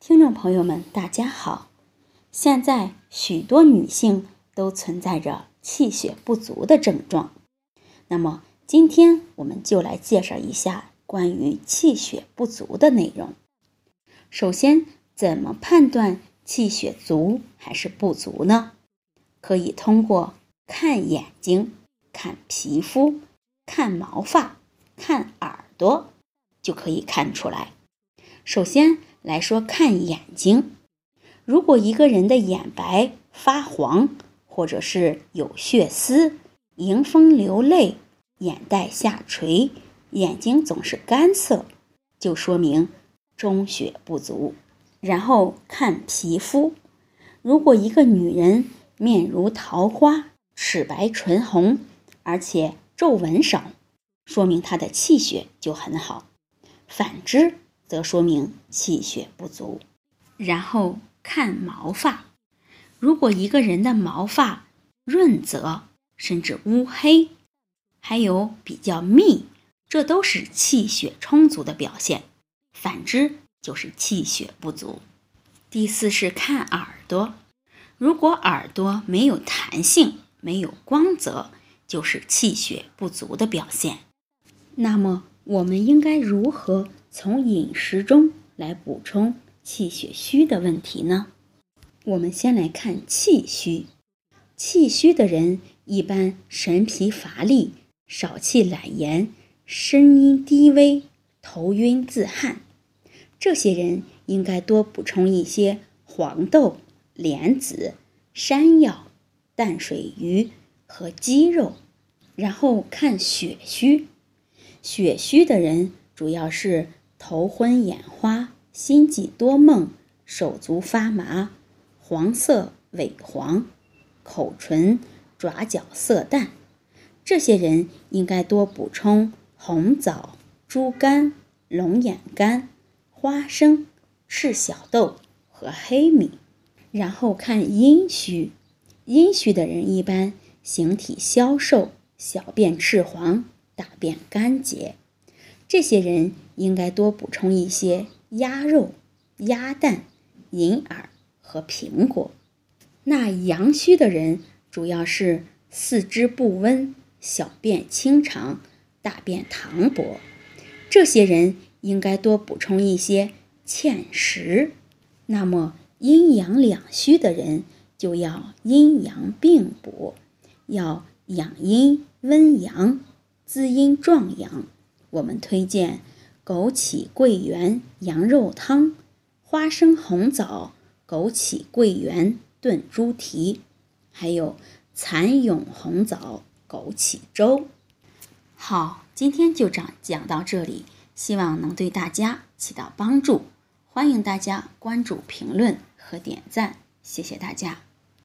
听众朋友们，大家好。现在许多女性都存在着气血不足的症状，那么今天我们就来介绍一下关于气血不足的内容。首先，怎么判断气血足还是不足呢？可以通过看眼睛、看皮肤、看毛发、看耳朵，就可以看出来。首先。来说看眼睛，如果一个人的眼白发黄，或者是有血丝、迎风流泪、眼袋下垂、眼睛总是干涩，就说明中血不足。然后看皮肤，如果一个女人面如桃花、齿白唇红，而且皱纹少，说明她的气血就很好。反之，则说明气血不足。然后看毛发，如果一个人的毛发润泽，甚至乌黑，还有比较密，这都是气血充足的表现。反之就是气血不足。第四是看耳朵，如果耳朵没有弹性、没有光泽，就是气血不足的表现。那么我们应该如何？从饮食中来补充气血虚的问题呢？我们先来看气虚。气虚的人一般神疲乏力、少气懒言、声音低微、头晕自汗。这些人应该多补充一些黄豆、莲子、山药、淡水鱼和鸡肉。然后看血虚。血虚的人主要是。头昏眼花、心悸多梦、手足发麻、黄色萎黄、口唇、爪角色淡，这些人应该多补充红枣、猪肝、龙眼干、花生、赤小豆和黑米。然后看阴虚，阴虚的人一般形体消瘦、小便赤黄、大便干结。这些人应该多补充一些鸭肉、鸭蛋、银耳和苹果。那阳虚的人主要是四肢不温、小便清长、大便溏薄，这些人应该多补充一些芡实。那么阴阳两虚的人就要阴阳并补，要养阴温阳，滋阴壮阳。我们推荐枸杞桂圆羊肉汤、花生红枣枸杞桂圆炖猪蹄，还有蚕蛹红枣枸杞粥。好，今天就讲讲到这里，希望能对大家起到帮助。欢迎大家关注、评论和点赞，谢谢大家。